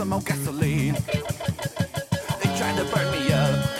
some more gasoline. They tried to burn me up.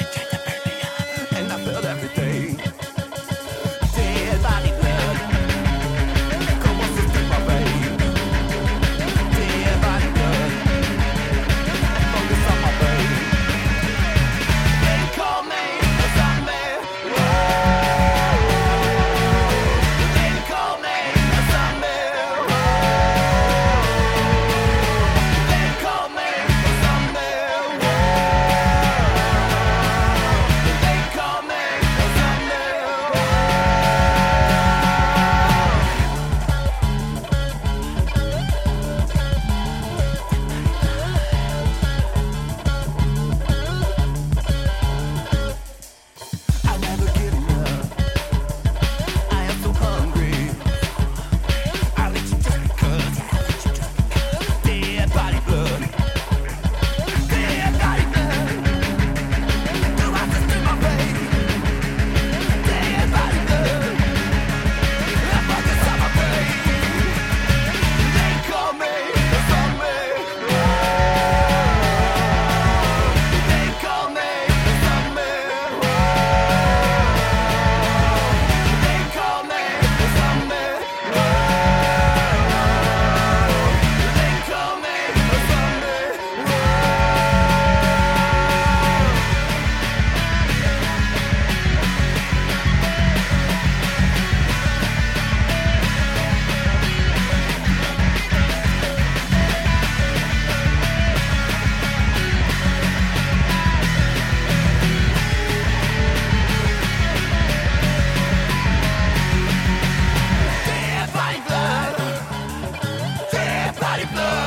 love.